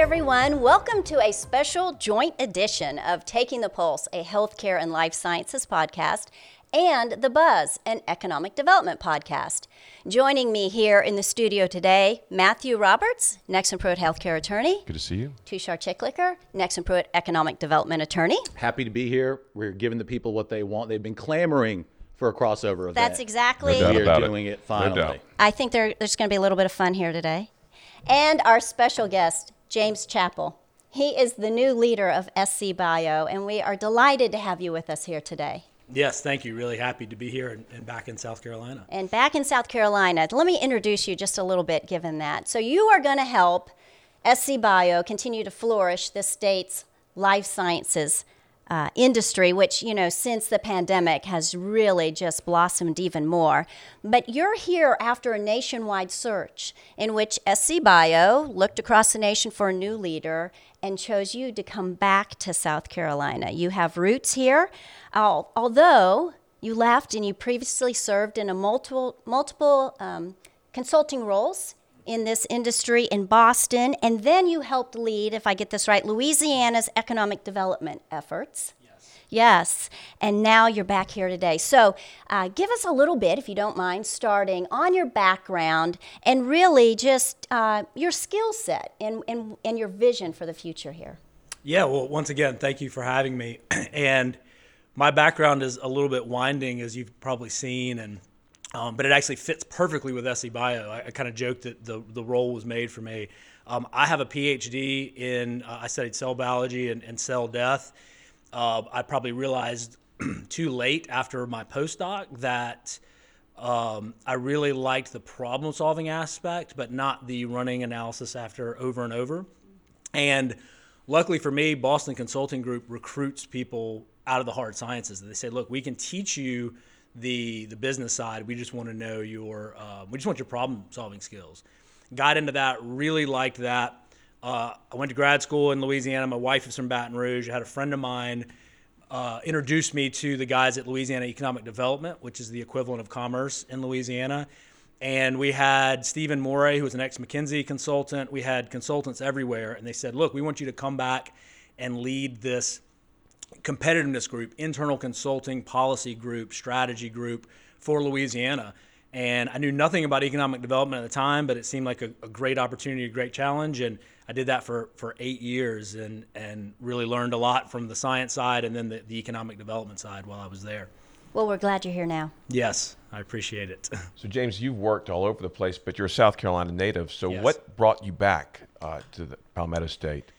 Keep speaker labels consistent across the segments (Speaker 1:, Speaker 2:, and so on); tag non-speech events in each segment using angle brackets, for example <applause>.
Speaker 1: everyone. Welcome to a special joint edition of Taking the Pulse, a healthcare and life sciences podcast, and The Buzz, an economic development podcast. Joining me here in the studio today, Matthew Roberts, Nexsen Pruet healthcare attorney.
Speaker 2: Good to see you.
Speaker 1: Tushar Chikhliker, Nexsen Pruet economic development attorney.
Speaker 3: Happy to be here. We're giving the people what they want. They've been clamoring for a crossover event.
Speaker 1: That's exactly.
Speaker 2: No doubt
Speaker 3: We
Speaker 2: about
Speaker 3: are
Speaker 2: it.
Speaker 3: doing it
Speaker 2: No
Speaker 3: finally.
Speaker 2: doubt.
Speaker 1: I think there, there's going to be a little bit of fun here today. And our special guest, James Chappell. He is the new leader of SC Bio, and we are delighted to have you with us here today.
Speaker 4: Yes, thank you. Really happy to be here and, and back in South Carolina.
Speaker 1: And back in South Carolina, let me introduce you just a little bit given that. So, you are going to help SC Bio continue to flourish the state's life sciences uh, industry, which, you know, since the pandemic has really just blossomed even more. But you're here after a nationwide search in which SC Bio looked across the nation for a new leader and chose you to come back to South Carolina. You have roots here, although you left and you previously served in a multiple multiple um, consulting roles in this industry in Boston, and then you helped lead, if I get this right, Louisiana's economic development efforts. Yes. Yes, and now you're back here today. So, uh, give us a little bit, if you don't mind, starting on your background and really just uh, your skill set and, and, and your vision for the future here.
Speaker 4: Yeah, well, once again, thank you for having me. <clears throat> and my background is a little bit winding, as you've probably seen, and um, but it actually fits perfectly with SC Bio. I, I kind of joked that the, the role was made for me. Um, I have a PhD in, uh, I studied cell biology and, and cell death. Uh, I probably realized <clears throat> too late after my postdoc that um, I really liked the problem solving aspect, but not the running analysis after over and over. And luckily for me, Boston Consulting Group recruits people out of the hard sciences. They say, look, we can teach you the the business side. We just want to know your uh, we just want your problem solving skills. Got into that, really liked that. Uh, I went to grad school in Louisiana. My wife is from Baton Rouge. I had a friend of mine uh, introduced me to the guys at Louisiana Economic Development, which is the equivalent of commerce in Louisiana. And we had Stephen Moret, who was an ex McKinsey consultant. We had consultants everywhere. And they said, look, we want you to come back and lead this competitiveness group, internal consulting policy group, strategy group for Louisiana. And I knew nothing about economic development at the time, but it seemed like a, a great opportunity, a great challenge. And I did that for, for eight years and, and really learned a lot from the science side and then the, the economic development side while I was there.
Speaker 1: Well, we're glad you're here now.
Speaker 4: Yes, I appreciate it. <laughs>
Speaker 2: So, James, you've worked all over the place, but you're a South Carolina native. So,
Speaker 4: Yes.
Speaker 2: what brought you back uh, to the Palmetto State?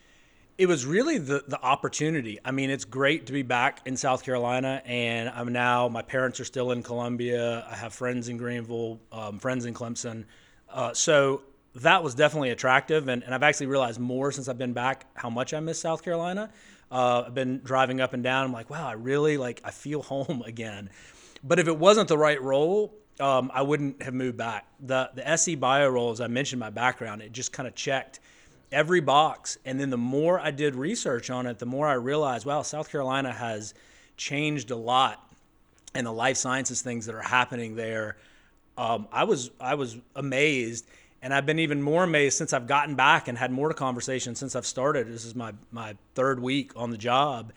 Speaker 4: It was really the the opportunity. I mean, it's great to be back in South Carolina, and I'm now. My parents are still in Columbia. I have friends in Greenville, um, friends in Clemson. Uh, so that was definitely attractive, and, and I've actually realized more since I've been back how much I miss South Carolina. Uh, I've been driving up and down. I'm like, wow, I really like. I feel <laughs> home again. But if it wasn't the right role, um, I wouldn't have moved back. The the SC Bio role, as I mentioned, my background, it just kind of checked every box. And then the more I did research on it, the more I realized, wow, South Carolina has changed a lot, and the life sciences things that are happening there. Um, I was I was amazed, and I've been even more amazed since I've gotten back and had more conversations since I've started. This is my my third week on the job,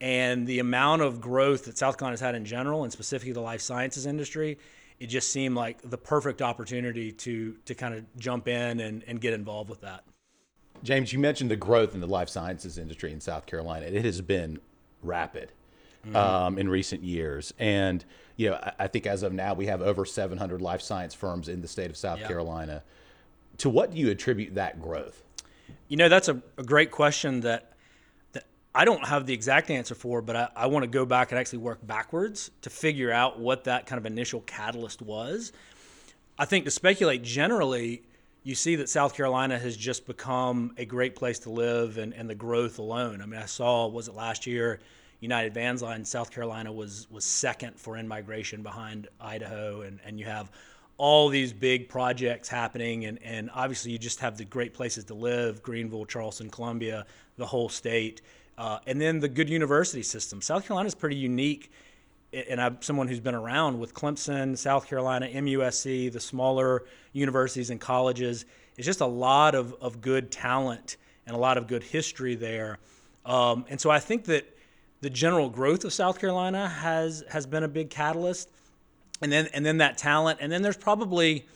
Speaker 4: and the amount of growth that South Carolina's had in general, and specifically the life sciences industry, it just seemed like the perfect opportunity to to kind of jump in and, and get involved with that.
Speaker 3: James, you mentioned the growth in the life sciences industry in South Carolina. It has been rapid um, in recent years. And, you know, I, I think as of now, we have over 700 life science firms in the state of South
Speaker 4: Yeah.
Speaker 3: Carolina. To what do you attribute that growth?
Speaker 4: You know, that's a, a great question that that I don't have the exact answer for, but I, I want to go back and actually work backwards to figure out what that kind of initial catalyst was. I think to speculate generally, you see that South Carolina has just become a great place to live and, and the growth alone. I mean, I saw, was it last year, United Vans Line, South Carolina was was second for in migration behind Idaho, and, and you have all these big projects happening, and, and obviously you just have the great places to live Greenville, Charleston, Columbia, the whole state. Uh, and then the good university system. South Carolina is pretty unique, and I'm someone who's been around with Clemson, South Carolina, MUSC, the smaller universities and colleges. It's just a lot of, of good talent and a lot of good history there. Um, and so I think that the general growth of South Carolina has has been a big catalyst, and then and then that talent, and then there's probably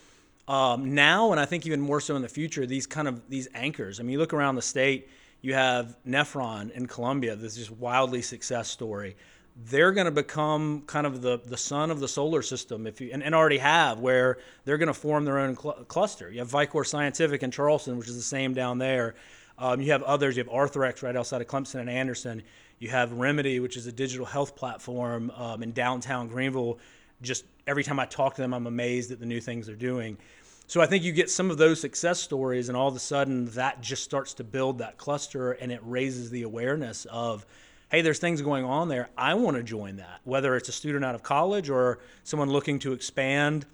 Speaker 4: um, now, and I think even more so in the future, these kind of these anchors. I mean, you look around the state, you have Nephron in Columbia, this is just wildly success story. They're going to become kind of the, the sun of the solar system, if you and, and already have, where they're going to form their own cl- cluster. You have Vikor Scientific in Charleston, which is the same down there. Um, you have others. You have Arthrex right outside of Clemson and Anderson. You have Remedy, which is a digital health platform um, in downtown Greenville. Just every time I talk to them, I'm amazed at the new things they're doing. So I think you get some of those success stories, and all of a sudden that just starts to build that cluster, and it raises the awareness of, hey, there's things going on there. I want to join that, whether it's a student out of college or someone looking to expand,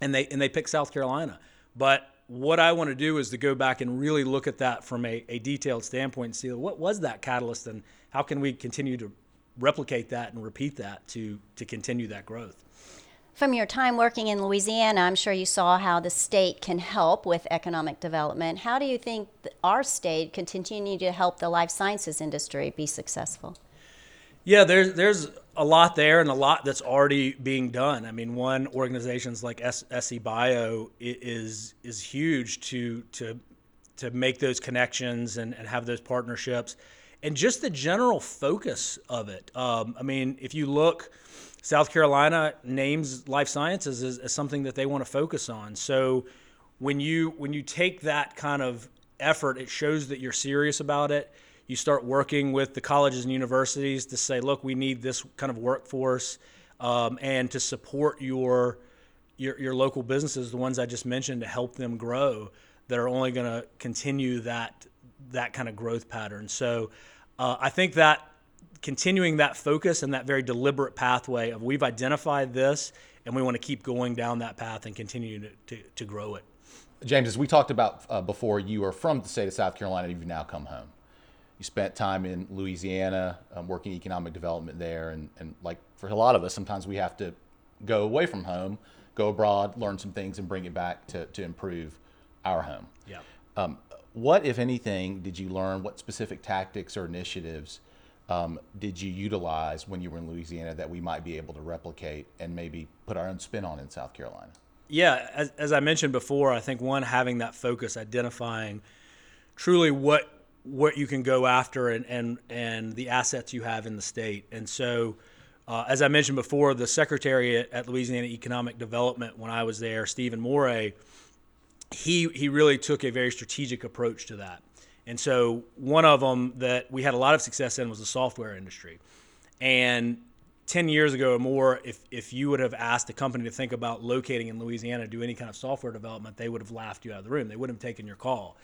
Speaker 4: and they and they pick South Carolina. But what I want to do is to go back and really look at that from a, a detailed standpoint and see what was that catalyst and how can we continue to replicate that and repeat that to to continue that growth.
Speaker 1: From your time working in Louisiana, I'm sure you saw how the state can help with economic development. How do you think our state can continue to help the life sciences industry be successful?
Speaker 4: Yeah, there's there's a lot there and a lot that's already being done. I mean, one organizations like SC Bio is is huge to to to make those connections and, and have those partnerships, and just the general focus of it. Um, I mean, if you look, South Carolina names life sciences as, as something that they want to focus on. So when you when you take that kind of effort, it shows that you're serious about it you start working with the colleges and universities to say, look, we need this kind of workforce, um, and to support your, your your local businesses, the ones I just mentioned, to help them grow. That are only going to continue that that kind of growth pattern. So, uh, I think that continuing that focus and that very deliberate pathway of we've identified this and we want to keep going down that path and continue to, to, to grow it.
Speaker 3: James, as we talked about uh, before, you are from the state of South Carolina. You've now come home you spent time in Louisiana um, working economic development there, and, and like for a lot of us, sometimes we have to go away from home, go abroad, learn some things, and bring it back to, to improve our home.
Speaker 4: Yeah.
Speaker 3: Um, what, if anything, did you learn? What specific tactics or initiatives um, did you utilize when you were in Louisiana that we might be able to replicate and maybe put our own spin on in South Carolina?
Speaker 4: Yeah, as, as I mentioned before, I think one having that focus, identifying truly what what you can go after and, and, and the assets you have in the state. And so, uh, as I mentioned before, the secretary at, at, Louisiana Economic Development, when I was there, Stephen Moret, he, he really took a very strategic approach to that. And so, one of them that we had a lot of success in was the software industry. And 10 years ago or more, if, if you would have asked a company to think about locating in Louisiana, to do any kind of software development, they would have laughed you out of the room. They wouldn't have taken your call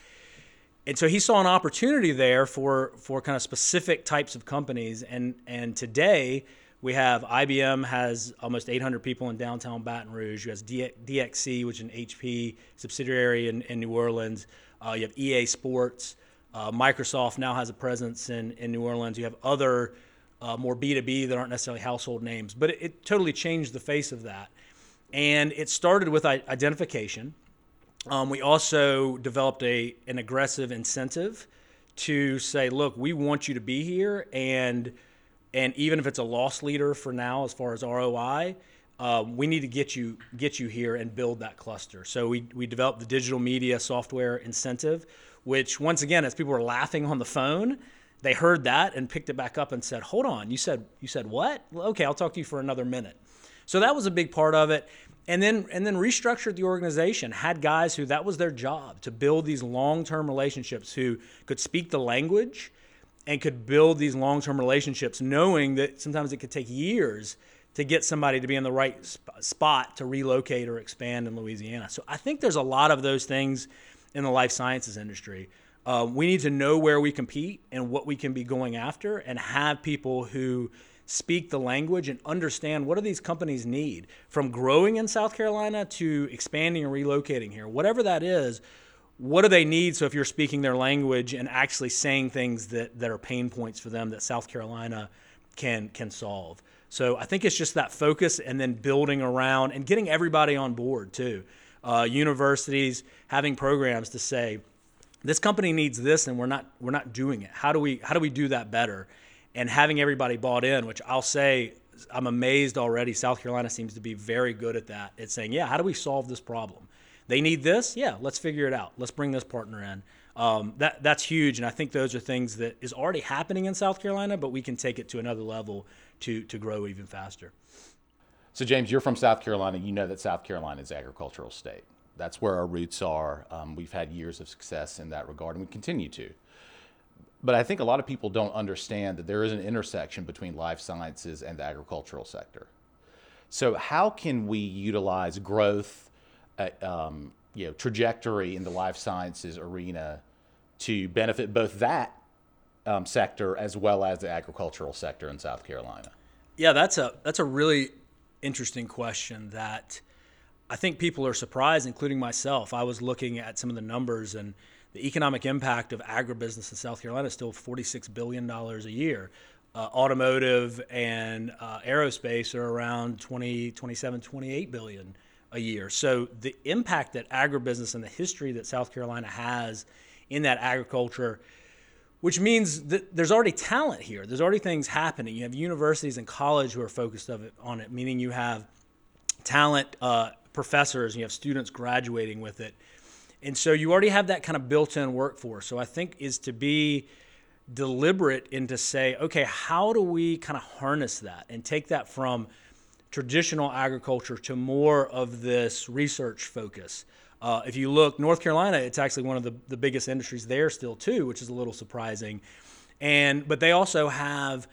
Speaker 4: and so he saw an opportunity there for for kind of specific types of companies and and today we have IBM has almost 800 people in downtown Baton Rouge. You have DXC, which is an HP subsidiary in, in New Orleans. Uh, you have EA Sports. Uh, Microsoft now has a presence in, in New Orleans. You have other uh, more B2B that aren't necessarily household names, but it, it, totally changed the face of that. And it started with identification. Um, we also developed a an aggressive incentive to say, look, we want you to be here, and and even if it's a loss leader for now as far as ROI, uh, we need to get you get you here and build that cluster. So we we developed the digital media software incentive, which once again, as people were laughing on the phone, they heard that and picked it back up and said, hold on, you said you said what? Well, okay, I'll talk to you for another minute. So that was a big part of it and then and then restructured the organization had guys who that was their job to build these long-term relationships who could speak the language and could build these long-term relationships knowing that sometimes it could take years to get somebody to be in the right sp- spot to relocate or expand in Louisiana. So I think there's a lot of those things in the life sciences industry. Uh, we need to know where we compete and what we can be going after and have people who speak the language and understand what do these companies need from growing in South Carolina to expanding and relocating here. Whatever that is, what do they need? So if you're speaking their language and actually saying things that, that are pain points for them that South Carolina can can solve. So I think it's just that focus and then building around and getting everybody on board too. Uh, universities having programs to say, this company needs this and we're not we're not doing it. How do we how do we do that better? And having everybody bought in which i'll say i'm amazed already south carolina seems to be very good at that. It's saying yeah how do we solve this problem they need this yeah let's figure it out let's bring this partner in um, that that's huge and i think those are things that is already happening in south carolina but we can take it to another level to to grow even faster
Speaker 3: so james you're from south carolina you know that south carolina is agricultural state that's where our roots are. Um, we've had years of success in that regard, and we continue to. But I think a lot of people don't understand that there is an intersection between life sciences and the agricultural sector. So, how can we utilize growth, um, you know, trajectory in the life sciences arena to benefit both that um, sector as well as the agricultural sector in South Carolina?
Speaker 4: Yeah, that's a that's a really interesting question that I think people are surprised, including myself. I was looking at some of the numbers, and the economic impact of agribusiness in South Carolina is still $46 billion a year. Uh, automotive and uh, aerospace are around 20, 27, 28 billion a year. So the impact that agribusiness and the history that South Carolina has in that agriculture, which means that there's already talent here. There's already things happening. You have universities and college who are focused it, on it, meaning you have talent uh, professors and you have students graduating with it. And so you already have that kind of built in workforce. So I think is to be deliberate and to say, okay, how do we kind of harness that and take that from traditional agriculture to more of this research focus? Uh, if you look, North Carolina, it's actually one of the, the biggest industries there still too, which is a little surprising. And but they also have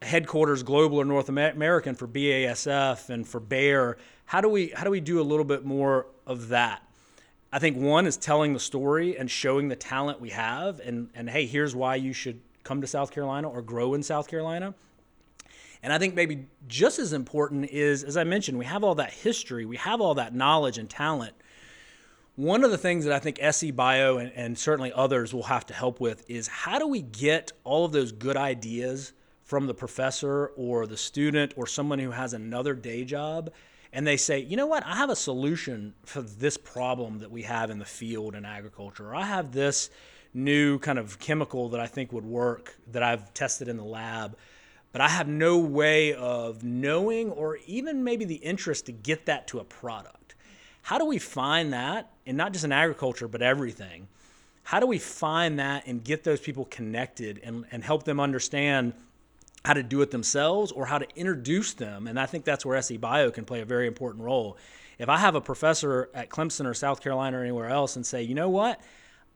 Speaker 4: headquarters global or North American for BASF and for Bayer how do we how do we do a little bit more of that? I think one is telling the story and showing the talent we have and and hey, here's why you should come to South Carolina or grow in South Carolina. And I think maybe just as important is as I mentioned, we have all that history, we have all that knowledge and talent. One of the things that I think SC Bio and, and certainly others will have to help with is how do we get all of those good ideas from the professor or the student or someone who has another day job and they say, you know what, I have a solution for this problem that we have in the field in agriculture. Or I have this new kind of chemical that I think would work that I've tested in the lab, but I have no way of knowing or even maybe the interest to get that to a product. How do we find that, and not just in agriculture, but everything? How do we find that and get those people connected and, and help them understand? how to do it themselves or how to introduce them. And I think that's where SC Bio can play a very important role. If I have a professor at Clemson or South Carolina or anywhere else and say, you know what,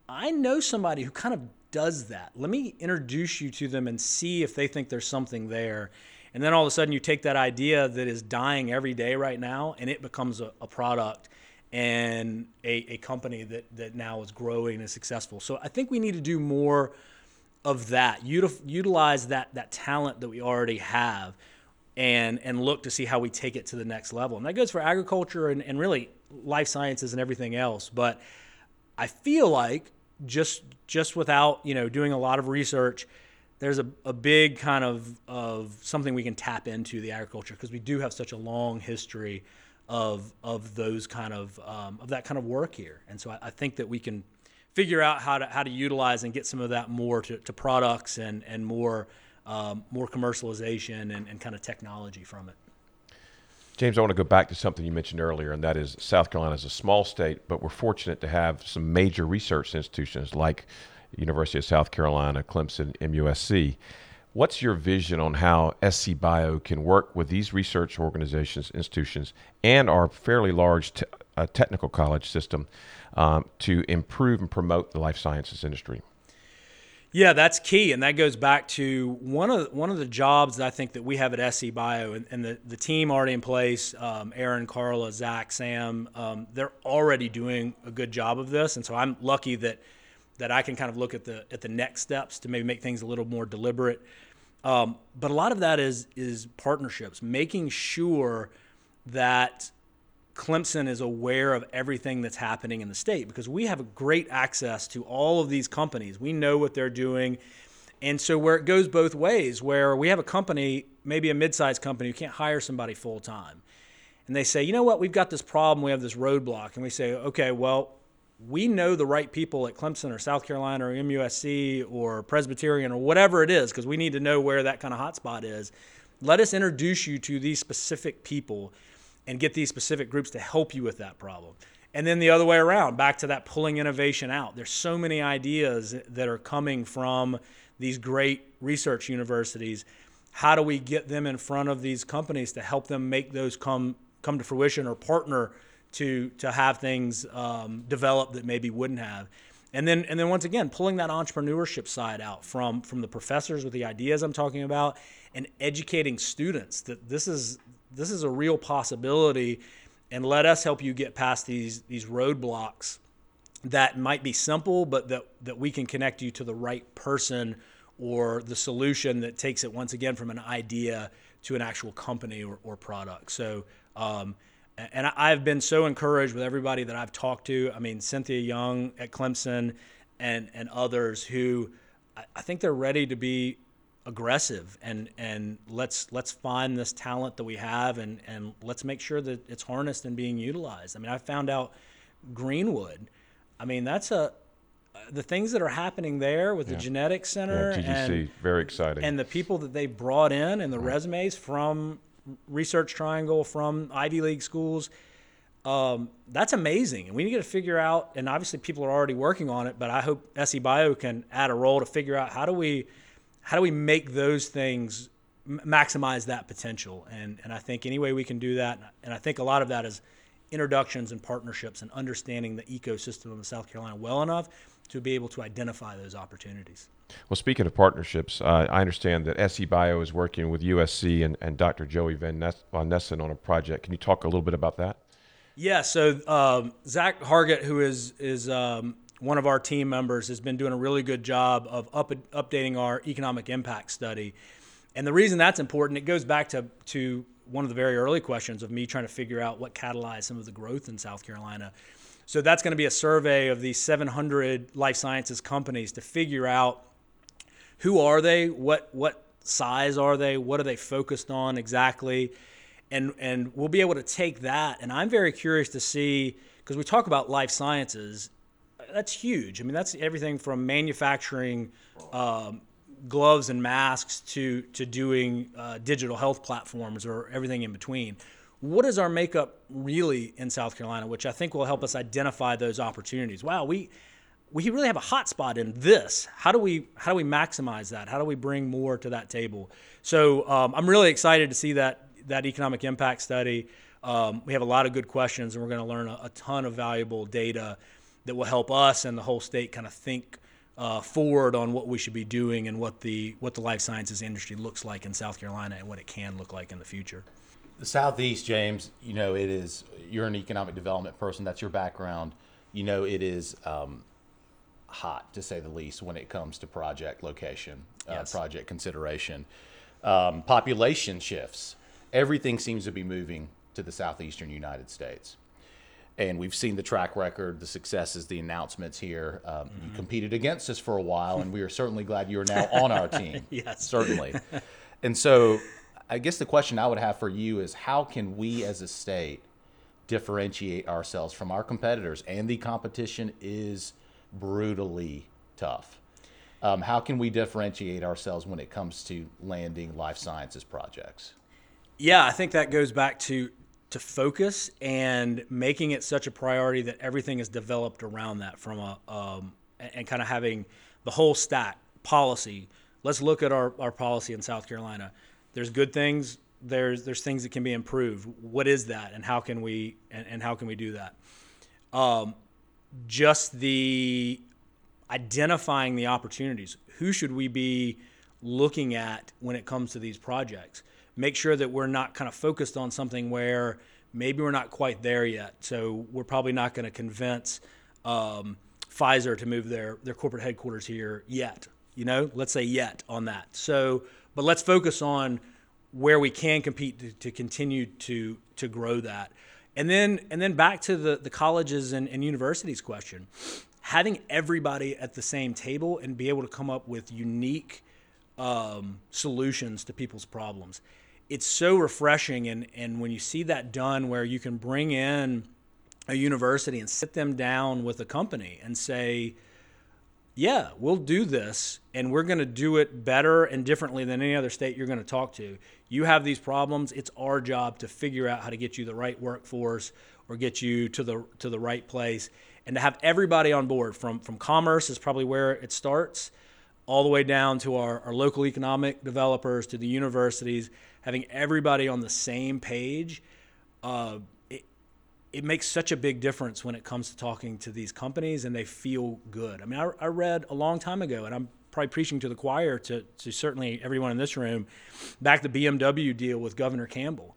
Speaker 4: I know somebody who kind of does that. Let me introduce you to them and see if they think there's something there. And then all of a sudden, you take that idea that is dying every day right now, and it becomes a, a product and a, a company that, that now is growing and successful. So I think we need to do more of that, util- utilize that that talent that we already have, and and look to see how we take it to the next level. And that goes for agriculture and, and really life sciences and everything else. But I feel like just just without you know doing a lot of research, there's a, a big kind of of something we can tap into the agriculture because we do have such a long history of of those kind of um, of that kind of work here. And so I, I think that we can figure out how to how to utilize and get some of that more to, to products and and more um, more commercialization and, and kind of technology from it.
Speaker 2: James, I want to go back to something you mentioned earlier, and that is South Carolina is a small state, but we're fortunate to have some major research institutions like University of South Carolina, Clemson, MUSC. What's your vision on how SC Bio can work with these research organizations, institutions, and our fairly large t- uh, technical college system um, to improve and promote the life sciences industry?
Speaker 4: Yeah, that's key, and that goes back to one of one of the jobs that I think that we have at SC Bio, and, and the, the team already in place. Um, Aaron, Carla, Zach, Sam, um, they're already doing a good job of this, and so I'm lucky that that I can kind of look at the at the next steps to maybe make things a little more deliberate. Um, but a lot of that is is partnerships, making sure that Clemson is aware of everything that's happening in the state because we have great access to all of these companies. We know what they're doing. And so where it goes both ways, where we have a company, maybe a mid-sized company who can't hire somebody full time. And they say, "You know what? We've got this problem, we have this roadblock." And we say, "Okay, well, we know the right people at Clemson or South Carolina or MUSC or Presbyterian or whatever it is, because we need to know where that kind of hotspot is. Let us introduce you to these specific people and get these specific groups to help you with that problem. And then the other way around, back to that pulling innovation out. There's so many ideas that are coming from these great research universities. How do we get them in front of these companies to help them make those come come to fruition or partner to to have things um, develop that maybe wouldn't have? And then and then once again, pulling that entrepreneurship side out from from the professors with the ideas I'm talking about, and educating students that this is this is a real possibility and let us help you get past these these roadblocks that might be simple, but that that we can connect you to the right person or the solution that takes it once again from an idea to an actual company or, or product. So. Um, and I've been so encouraged with everybody that I've talked to. I mean, Cynthia Young at Clemson and, and others who I think they're ready to be aggressive and and let's let's find this talent that we have and and let's make sure that it's harnessed and being utilized. I mean, I found out Greenwood. I mean, that's a the things that are happening there with yeah. the genetics center
Speaker 2: yeah, GGC,
Speaker 4: and
Speaker 2: very exciting.
Speaker 4: And the people that they brought in and the right. resumes from Research Triangle from Ivy League schools. Um, that's amazing. And we need to figure out, and obviously people are already working on it, but I hope SC Bio can add a role to figure out how do we how do we make those things maximize that potential? And and I think any way we can do that, and I think a lot of that is introductions and partnerships and understanding the ecosystem of South Carolina well enough to be able to identify those opportunities.
Speaker 2: Well, speaking of partnerships, uh, I understand that SC Bio is working with USC and, and Dr. Joey Van, Ness, Von Nessen on a project. Can you talk a little bit about that?
Speaker 4: Yeah, so um, Zach Hargett, who is is um, one of our team members has been doing a really good job of up, updating our economic impact study. And the reason that's important, it goes back to, to one of the very early questions of me trying to figure out what catalyzed some of the growth in South Carolina. So that's going to be a survey of these 700 life sciences companies to figure out who are they, what what size are they, what are they focused on exactly, and and we'll be able to take that. And I'm very curious to see because we talk about life sciences that's huge. I mean, that's everything from manufacturing um, gloves and masks to to doing uh, digital health platforms or everything in between. What is our makeup really in South Carolina, which I think will help us identify those opportunities? Wow, we we really have a hot spot in this. How do we how do we maximize that? How do we bring more to that table? So um, I'm really excited to see that that economic impact study. Um, we have a lot of good questions, and we're going to learn a, a ton of valuable data that will help us and the whole state kind of think uh, forward on what we should be doing and what the what the life sciences industry looks like in South Carolina and what it can look like in the future.
Speaker 3: The Southeast, James, you know it is. You're an economic development person. That's your background. You know it is um, hot to say the least when it comes to project location, uh, yes. project consideration, um, population shifts. Everything seems to be moving to the southeastern United States and we've seen the track record, the successes, the announcements here. Um, mm-hmm. You competed against us for a while, and we are certainly glad you are now on our <laughs> team.
Speaker 4: yes,
Speaker 3: certainly. <laughs> and so, I guess the question I would have for you is, how can we as a state differentiate ourselves from our competitors? And the competition is brutally tough. Um, how can we differentiate ourselves when it comes to landing life sciences projects?
Speaker 4: Yeah, I think that goes back to to focus and making it such a priority that everything is developed around that from a um, and kind of having the whole stack policy. Let's look at our, our policy in South Carolina. There's good things. There's there's things that can be improved. What is that, and how can we and, and how can we do that? Um, just the identifying the opportunities. Who should we be looking at when it comes to these projects? Make sure that we're not kind of focused on something where maybe we're not quite there yet. So we're probably not going to convince um, Pfizer to move their their corporate headquarters here yet. You know, let's say yet on that. So, but let's focus on where we can compete to, to continue to to grow that. And then and then back to the the colleges and, and universities question. Having everybody at the same table and be able to come up with unique um, solutions to people's problems it's so refreshing and and when you see that done where you can bring in a university and sit them down with a company and say, yeah, we'll do this and we're going to do it better and differently than any other state you're going to talk to. You have these problems. It's our job to figure out how to get you the right workforce or get you to the to the right place and to have everybody on board from from commerce is probably where it starts all the way down to our, our local economic developers to the universities having everybody on the same page uh, it makes such a big difference when it comes to talking to these companies and they feel good. I mean, I, I read a long time ago, and I'm probably preaching to the choir to, to certainly everyone in this room, back the BMW deal with Governor Campbell.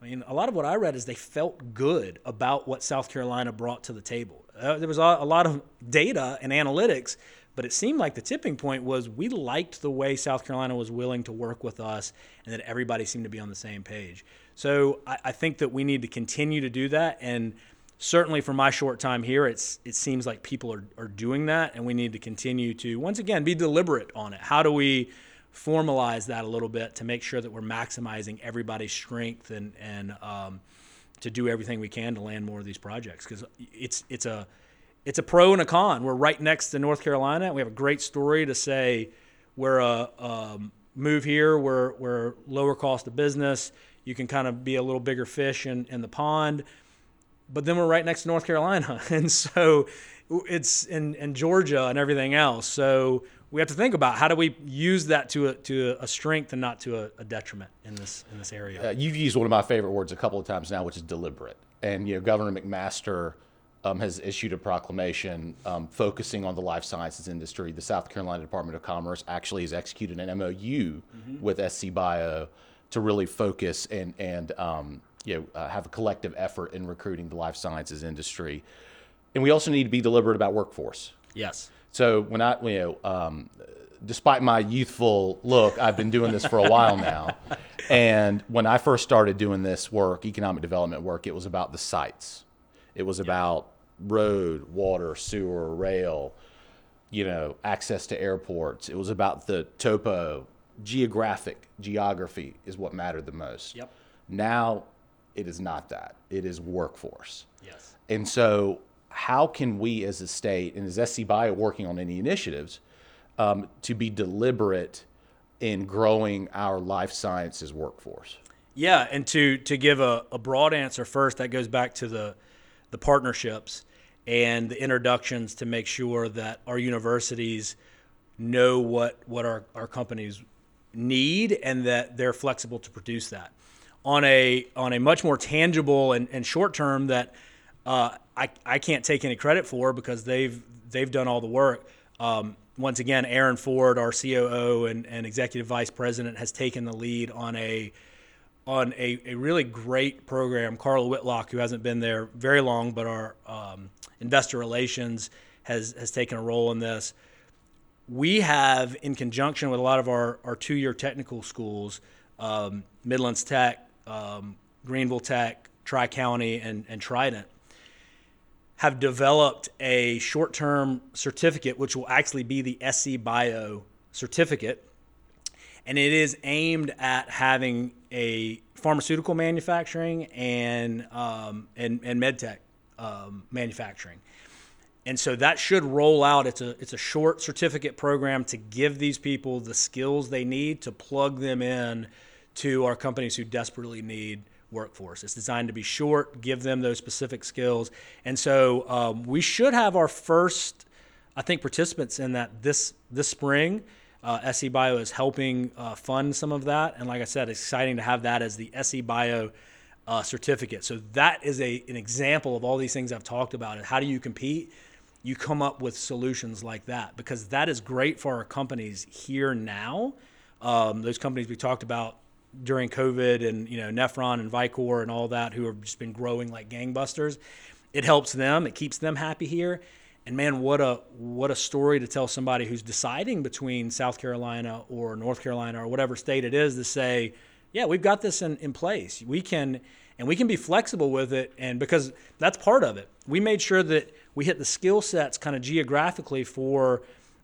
Speaker 4: I mean, a lot of what I read is they felt good about what South Carolina brought to the table. Uh, there was a, a lot of data and analytics, but it seemed like the tipping point was we liked the way South Carolina was willing to work with us and that everybody seemed to be on the same page. So I, I, think that we need to continue to do that. And certainly for my short time here, it's it seems like people are, are doing that, and we need to continue to once again be deliberate on it. How do we formalize that a little bit to make sure that we're maximizing everybody's strength and and um, to do everything we can to land more of these projects because it's it's a it's a pro and a con. We're right next to North Carolina. We have a great story to say. We're a um, move here. We're we're lower cost of business you can kind of be a little bigger fish in, in the pond. But then we're right next to North Carolina. <laughs> And so it's in, in Georgia and everything else. So we have to think about how do we use that to a, to a strength and not to a, a detriment in this in this area.
Speaker 3: Uh, you've used one of my favorite words a couple of times now, which is deliberate. And you know, Governor McMaster um, has issued a proclamation um, focusing on the life sciences industry. The South Carolina Department of Commerce actually has executed an MOU mm-hmm. with SC Bio to really focus and and um, you know uh, have a collective effort in recruiting the life sciences industry. And we also need to be deliberate about workforce.
Speaker 4: Yes.
Speaker 3: So when I you know um, despite my youthful look, I've been doing this for a while now. <laughs> And when I first started doing this work, economic development work, it was about the sites. It was about road, water, sewer, rail, you know, access to airports. It was about the topo, geographic geography is what mattered the most.
Speaker 4: Yep.
Speaker 3: Now it is not that. It is workforce.
Speaker 4: Yes.
Speaker 3: And so how can we as a state and as SC Bio working on any initiatives um, to be deliberate in growing our life sciences workforce?
Speaker 4: Yeah, and to to give a, a broad answer first, that goes back to the the partnerships and the introductions to make sure that our universities know what what our, our companies need and that they're flexible to produce that. On a on a much more tangible and, and short term that uh, I, I can't take any credit for because they've they've done all the work. Um, once again, Aaron Ford, our COO and, and executive vice president, has taken the lead on a on a, a really great program. Carla Whitlock, who hasn't been there very long, but our um, investor relations has has taken a role in this we have, in conjunction with a lot of our, our two year technical schools, um, Midlands Tech, um, Greenville Tech, Tri County, and, and Trident, have developed a short term certificate, which will actually be the SC Bio certificate. And it is aimed at having a pharmaceutical manufacturing and, um, and, and medtech um, manufacturing and so that should roll out. It's a it's a short certificate program to give these people the skills they need to plug them in to our companies who desperately need workforce. It's designed to be short, give them those specific skills, and so um, we should have our first, I think, participants in that this this spring. Uh, SC Bio is helping uh, fund some of that, and like I said, it's exciting to have that as the SC Bio uh, certificate. So that is a an example of all these things I've talked about. How do you compete? you come up with solutions like that because that is great for our companies here now. Um, those companies we talked about during COVID and you know Nephron and Vikor and all that who have just been growing like gangbusters. It helps them. It keeps them happy here. And man, what a what a story to tell somebody who's deciding between South Carolina or North Carolina or whatever state it is to say, yeah, we've got this in, in place. We can and we can be flexible with it and because that's part of it. We made sure that we hit the skill sets kind of geographically for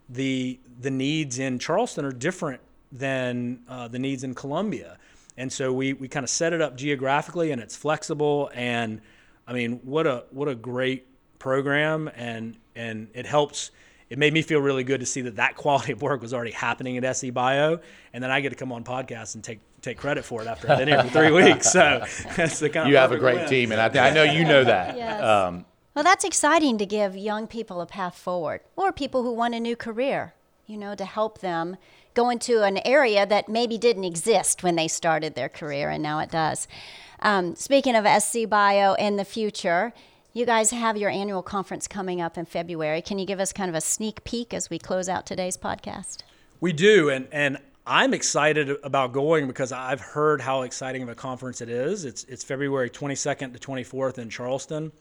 Speaker 4: the the needs in Charleston are different than uh, the needs in Columbia, and so we we kind of set it up geographically and it's flexible and I mean, what a what a great program, and and it helps. It made me feel really good to see that that quality of work was already happening at SC Bio, and then I get to come on podcasts and take take credit for it after I've been here for three <laughs> weeks. So that's the kind of
Speaker 3: You have a great
Speaker 4: win.
Speaker 3: team, and I, I know you know that.
Speaker 1: Yes.
Speaker 3: Um,
Speaker 1: Well, that's exciting to give young people a path forward or people who want a new career, you know, to help them go into an area that maybe didn't exist when they started their career and now it does. Um, speaking of SC Bio in the future, you guys have your annual conference coming up in February. Can you give us kind of a sneak peek as we close out today's podcast?
Speaker 4: We do, and and I'm excited about going because I've heard how exciting of a conference it is. It's it's February 22nd to 24th in Charleston,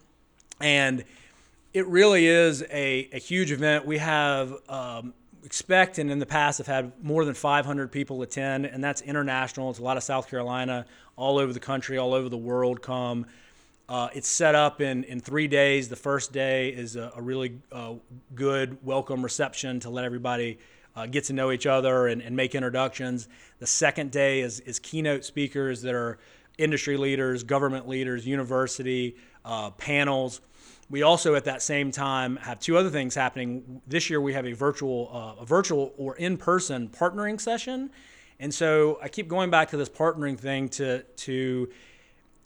Speaker 4: and it really is a, a huge event. We have um, expect and in the past have had more than 500 people attend, and that's international. It's a lot of South Carolina, all over the country, all over the world come. Uh, it's set up in, in three days. The first day is a, a really uh, good welcome reception to let everybody uh, get to know each other and, and make introductions. The second day is, is keynote speakers that are industry leaders, government leaders, university, uh, panels. We also, at that same time, have two other things happening. This year, we have a virtual, uh, a virtual or in-person partnering session, and so I keep going back to this partnering thing to to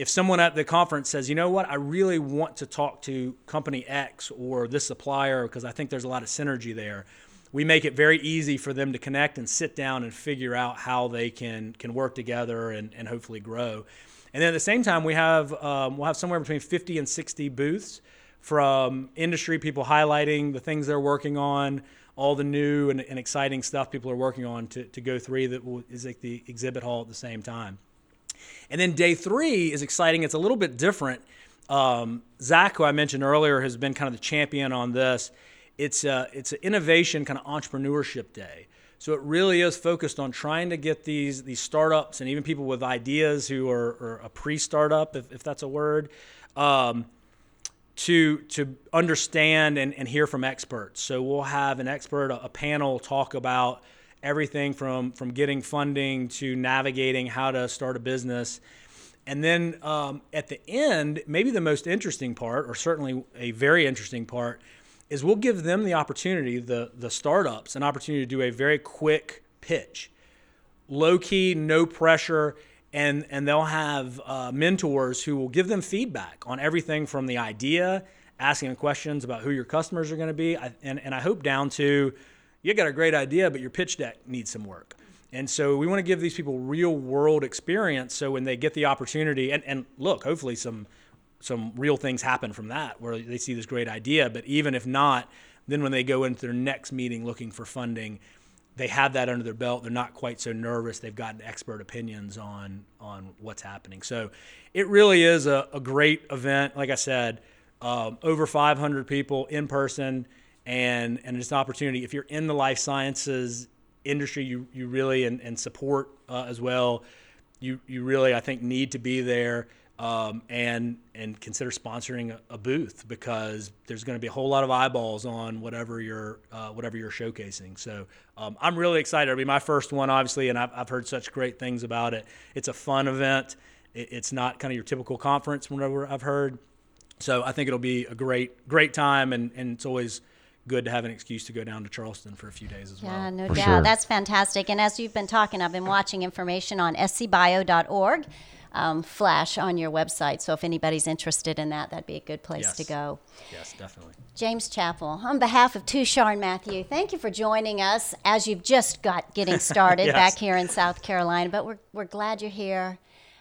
Speaker 4: if someone at the conference says, you know what, I really want to talk to company X or this supplier because I think there's a lot of synergy there, we make it very easy for them to connect and sit down and figure out how they can can work together and, and hopefully grow. And then at the same time, we have um, we'll have somewhere between 50 and 60 booths from industry people highlighting the things they're working on, all the new and, and exciting stuff people are working on to, to go through that is at the exhibit hall at the same time. And then day three is exciting. It's a little bit different. Um, Zach, who I mentioned earlier, has been kind of the champion on this. It's a, it's an innovation kind of entrepreneurship day. So it really is focused on trying to get these these startups and even people with ideas who are, are a pre-startup, if, if that's a word, um, to to understand and, and hear from experts. So we'll have an expert, a, a panel, talk about everything from from getting funding to navigating how to start a business. And then um, at the end, maybe the most interesting part, or certainly a very interesting part, is we'll give them the opportunity, the the startups, an opportunity to do a very quick pitch, low key, no pressure, and and they'll have uh, mentors who will give them feedback on everything from the idea, asking questions about who your customers are going to be, and and I hope down to you got a great idea, but your pitch deck needs some work. And so we want to give these people real world experience. So when they get the opportunity, and, and look, hopefully some some real things happen from that where they see this great idea. But even if not, then when they go into their next meeting looking for funding, they have that under their belt. They're not quite so nervous. They've gotten expert opinions on on what's happening. So it really is a, a great event. Like I said, um, over 500 people in person, and and it's an opportunity. If you're in the life sciences industry, you you really and, and support uh, as well. You you really I think need to be there. Um, and and consider sponsoring a, a, booth because there's going to be a whole lot of eyeballs on whatever you're uh, whatever you're showcasing. So um, I'm really excited. It'll be my first one, obviously, and I've, I've heard such great things about it. It's a fun event. It, it's not kind of your typical conference, whatever I've heard. So I think it'll be a great great time, and, and it's always good to have an excuse to go down to Charleston for a few days as
Speaker 1: yeah,
Speaker 4: well.
Speaker 1: Yeah, no
Speaker 2: For
Speaker 1: doubt.
Speaker 2: sure.
Speaker 1: That's fantastic. And as you've been talking, I've been watching information on scbio.org um, flash on your website. So if anybody's interested in that, that'd be a good place to go.
Speaker 4: Yes, definitely.
Speaker 1: James Chappell, on behalf of Tushar and Matthew, thank you for joining us as you've just got getting <laughs> started
Speaker 4: Yes.
Speaker 1: back here in South Carolina. But we're, we're glad you're here.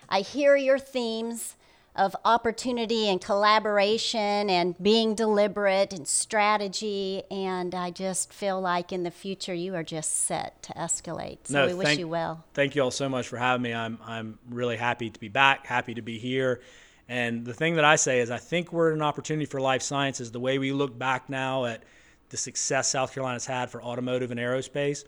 Speaker 1: I hear your themes of opportunity and collaboration and being deliberate and strategy. And I just feel like in the future you are just set to escalate. So
Speaker 4: No,
Speaker 1: we wish
Speaker 4: thank-
Speaker 1: you well.
Speaker 4: Thank you all so much for having me. I'm I'm really happy to be back, happy to be here. And the thing that I say is I think we're at an opportunity for life sciences. The way we look back now at the success South Carolina's had for automotive and aerospace,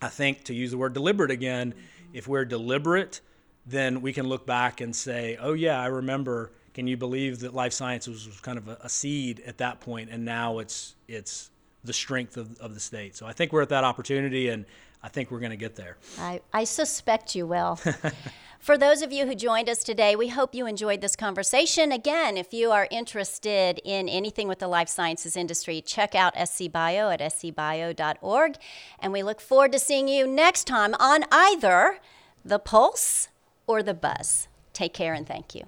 Speaker 4: I think to use the word deliberate again, if we're deliberate, then we can look back and say, oh yeah, I remember. Can you believe that life sciences was kind of a, a seed at that point, and now it's it's the strength of, of the state. So I think we're at that opportunity, and I think we're going to get there.
Speaker 1: I, I suspect you will. <laughs> For those of you who joined us today, we hope you enjoyed this conversation. Again, if you are interested in anything with the life sciences industry, check out SC Bio at scbio.org. And we look forward to seeing you next time on either The Pulse or The Buzz. Take care and thank you.